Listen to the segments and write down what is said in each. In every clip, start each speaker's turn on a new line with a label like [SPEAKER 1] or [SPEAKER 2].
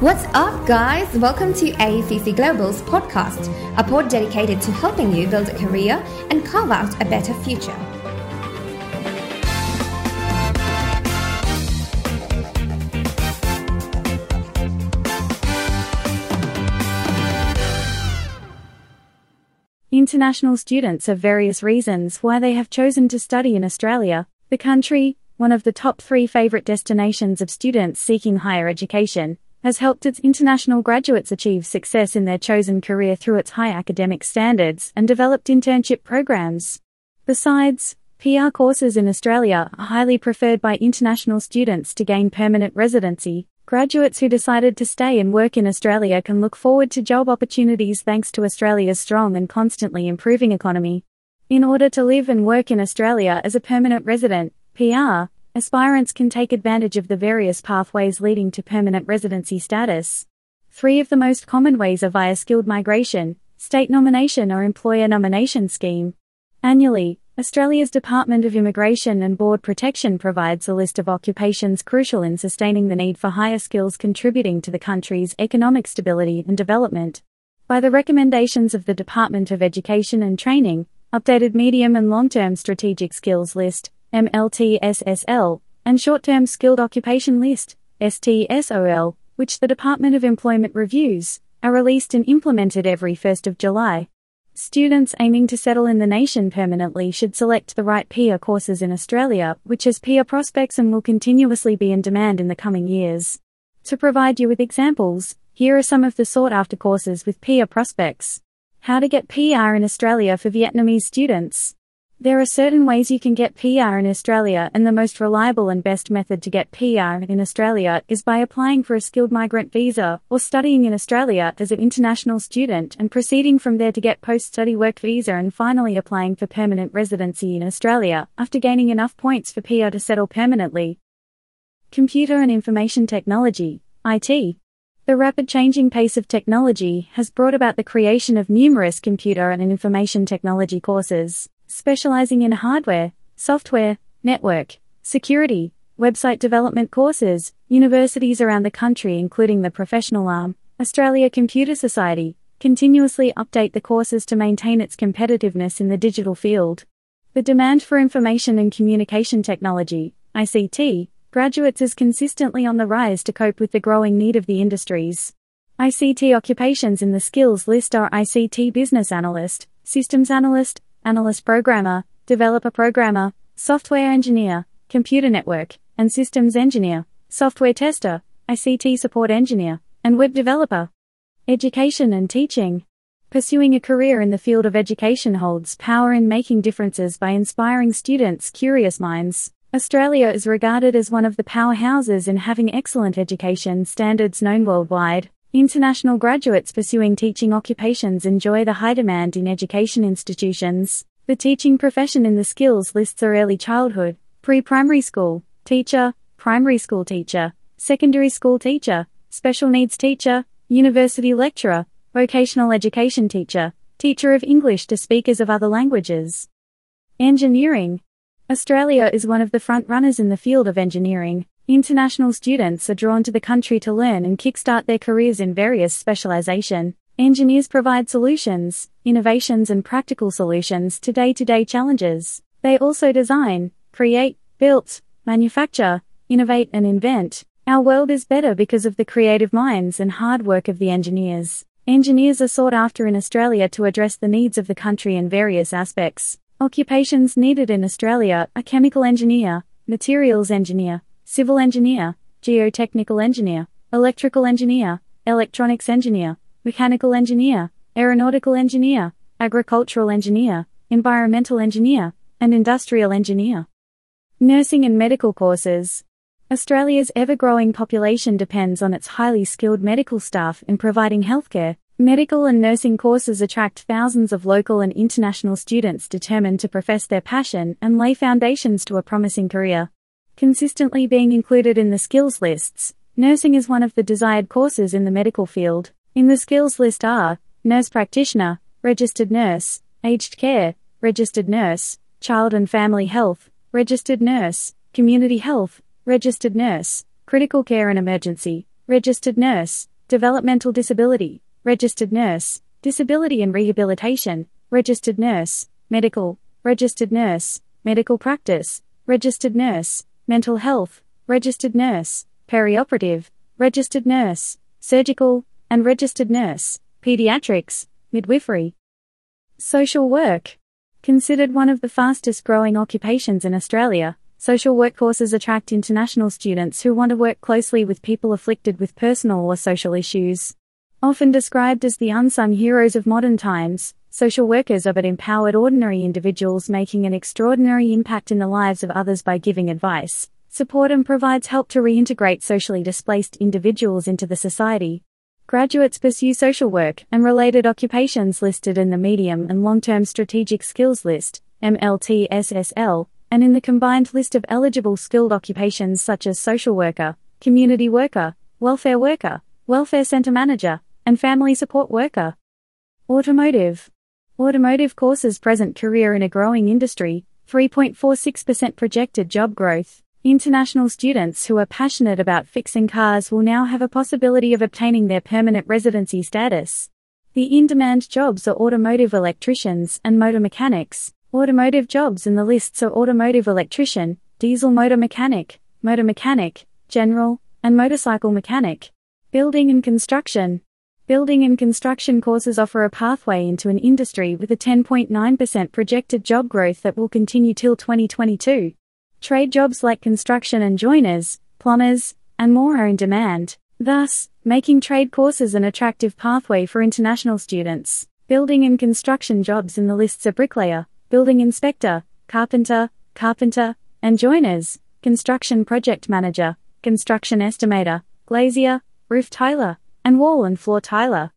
[SPEAKER 1] What's up, guys? Welcome to AECC Global's podcast, a pod dedicated to helping you build a career and carve out a better future.
[SPEAKER 2] International students have various reasons why they have chosen to study in Australia, the country, one of the top three favourite destinations of students seeking higher education, has helped its international graduates achieve success in their chosen career through its high academic standards and developed internship programs. Besides, PR courses in Australia are highly preferred by international students to gain permanent residency. Graduates who decided to stay and work in Australia can look forward to job opportunities thanks to Australia's strong and constantly improving economy. In order to live and work in Australia as a permanent resident, PR, aspirants can take advantage of the various pathways leading to permanent residency status. Three of the most common ways are via skilled migration, state nomination or employer nomination scheme. Annually, Australia's Department of Immigration and Border Protection provides a list of occupations crucial in sustaining the need for higher skills contributing to the country's economic stability and development. By the recommendations of the Department of Education and Training, updated medium and long-term strategic skills list, MLTSSL, and Short-Term Skilled Occupation List, STSOL, which the Department of Employment reviews, are released and implemented every 1st of July. Students aiming to settle in the nation permanently should select the right PR courses in Australia, which has PR prospects and will continuously be in demand in the coming years. To provide you with examples, here are some of the sought after courses with PR prospects. How to get PR in Australia for Vietnamese students. There are certain ways you can get PR in Australia, and the most reliable and best method to get PR in Australia is by applying for a skilled migrant visa or studying in Australia as an international student and proceeding from there to get post study work visa and finally applying for permanent residency in Australia after gaining enough points for PR to settle permanently. Computer and Information Technology, IT. The rapid changing pace of technology has brought about the creation of numerous computer and information technology courses specializing in hardware, software, network, security, website development courses, universities around the country, including the professional arm, Australia Computer Society, continuously update the courses to maintain its competitiveness in the digital field. The demand for information and communication technology, ICT, graduates is consistently on the rise to cope with the growing need of the industries. ICT occupations in the skills list are ICT business analyst, systems analyst, analyst programmer, developer programmer, software engineer, computer network, and systems engineer, software tester, ICT support engineer, and web developer. Education and teaching. Pursuing a career in the field of education holds power in making differences by inspiring students' curious minds. Australia is regarded as one of the powerhouses in having excellent education standards known worldwide. International graduates pursuing teaching occupations enjoy the high demand in education institutions. The teaching profession in the skills lists are early childhood, pre primary school, teacher, primary school teacher, secondary school teacher, special needs teacher, university lecturer, vocational education teacher, teacher of English to speakers of other languages. Engineering. Australia is one of the front runners in the field of engineering. International students are drawn to the country to learn and kickstart their careers in various specialization. Engineers provide solutions, innovations and practical solutions to day-to-day challenges. They also design, create, build, manufacture, innovate and invent. Our world is better because of the creative minds and hard work of the engineers. Engineers are sought after in Australia to address the needs of the country in various aspects. Occupations needed in Australia are chemical engineer, materials engineer, civil engineer, geotechnical engineer, electrical engineer, electronics engineer, mechanical engineer, aeronautical engineer, agricultural engineer, environmental engineer, and industrial engineer. Nursing and medical courses. Australia's ever growing population depends on its highly skilled medical staff in providing healthcare. Medical and nursing courses attract thousands of local and international students determined to profess their passion and lay foundations to a promising career consistently being included in the skills lists. Nursing is one of the desired courses in the medical field. In the skills list are nurse practitioner, registered nurse, aged care, registered nurse, child and family health, registered nurse, community health, registered nurse, critical care and emergency, registered nurse, developmental disability, registered nurse, disability and rehabilitation, registered nurse, medical, registered nurse, medical practice, registered nurse, mental health, registered nurse, perioperative, registered nurse, surgical, and registered nurse, pediatrics, midwifery. Social work. Considered one of the fastest growing occupations in Australia, social work courses attract international students who want to work closely with people afflicted with personal or social issues. Often described as the unsung heroes of modern times, social workers are but empowered ordinary individuals making an extraordinary impact in the lives of others by giving advice, support and provides help to reintegrate socially displaced individuals into the society. Graduates pursue social work and related occupations listed in the Medium and Long-Term Strategic Skills List, MLTSSL, and in the combined list of eligible skilled occupations such as social worker, community worker, welfare worker, welfare center manager, and family support worker. Automotive. Automotive courses present career in a growing industry, 3.46% projected job growth. International students who are passionate about fixing cars will now have a possibility of obtaining their permanent residency status. The in-demand jobs are automotive electricians and motor mechanics. Automotive jobs in the lists are automotive electrician, diesel motor mechanic, motor mechanic, general, and motorcycle mechanic. Building and construction. Building and construction courses offer a pathway into an industry with a 10.9% projected job growth that will continue till 2022. Trade jobs like construction and joiners, plumbers, and more are in demand, thus, making trade courses an attractive pathway for international students. Building and construction jobs in the lists are bricklayer, building inspector, carpenter, carpenter, and joiners, construction project manager, construction estimator, glazier, roof tiler, and wall and floor tiler.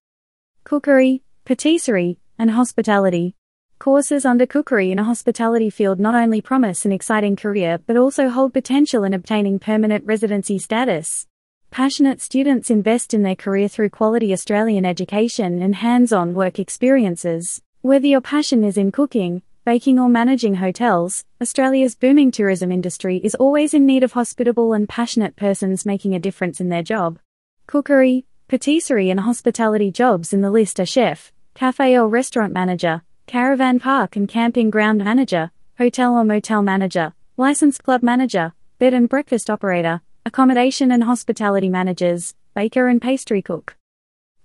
[SPEAKER 2] Cookery, patisserie, and hospitality. Courses under cookery in a hospitality field not only promise an exciting career but also hold potential in obtaining permanent residency status. Passionate students invest in their career through quality Australian education and hands-on work experiences. Whether your passion is in cooking, baking or managing hotels, Australia's booming tourism industry is always in need of hospitable and passionate persons making a difference in their job. Cookery, patisserie and hospitality jobs in the list are chef, cafe or restaurant manager, caravan park and camping ground manager, hotel or motel manager, licensed club manager, bed and breakfast operator, accommodation and hospitality managers, baker and pastry cook.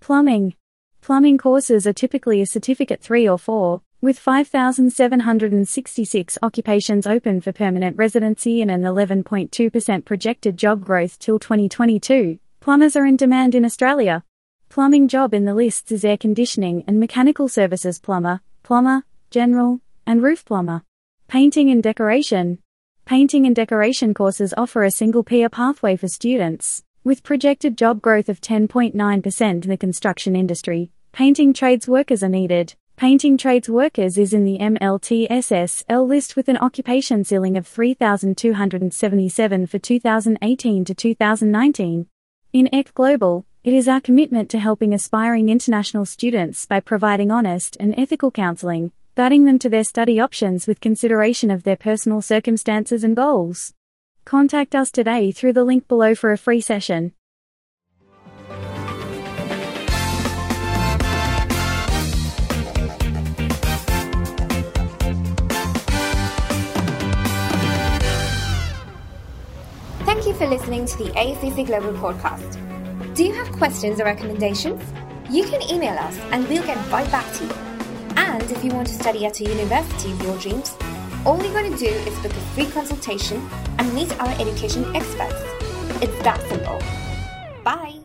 [SPEAKER 2] Plumbing. Plumbing courses are typically a certificate 3 or 4, with 5,766 occupations open for permanent residency and an 11.2% projected job growth till 2022. Plumbers are in demand in Australia. Plumbing job in the lists is air conditioning and mechanical services plumber, plumber, general, and roof plumber. Painting and decoration. Painting and decoration courses offer a single peer pathway for students. With projected job growth of 10.9% in the construction industry, painting trades workers are needed. Painting trades workers is in the MLTSSL list with an occupation ceiling of 3,277 for 2018 to 2019. In AECC Global, it is our commitment to helping aspiring international students by providing honest and ethical counseling, guiding them to their study options with consideration of their personal circumstances and goals. Contact us today through the link below for a free session.
[SPEAKER 1] Thank you for listening to the AECC Global podcast. Do you have questions or recommendations? You can email us and we'll get right back to you. And if you want to study at a university of your dreams, all you got to do is book a free consultation and meet our education experts. It's that simple. Bye.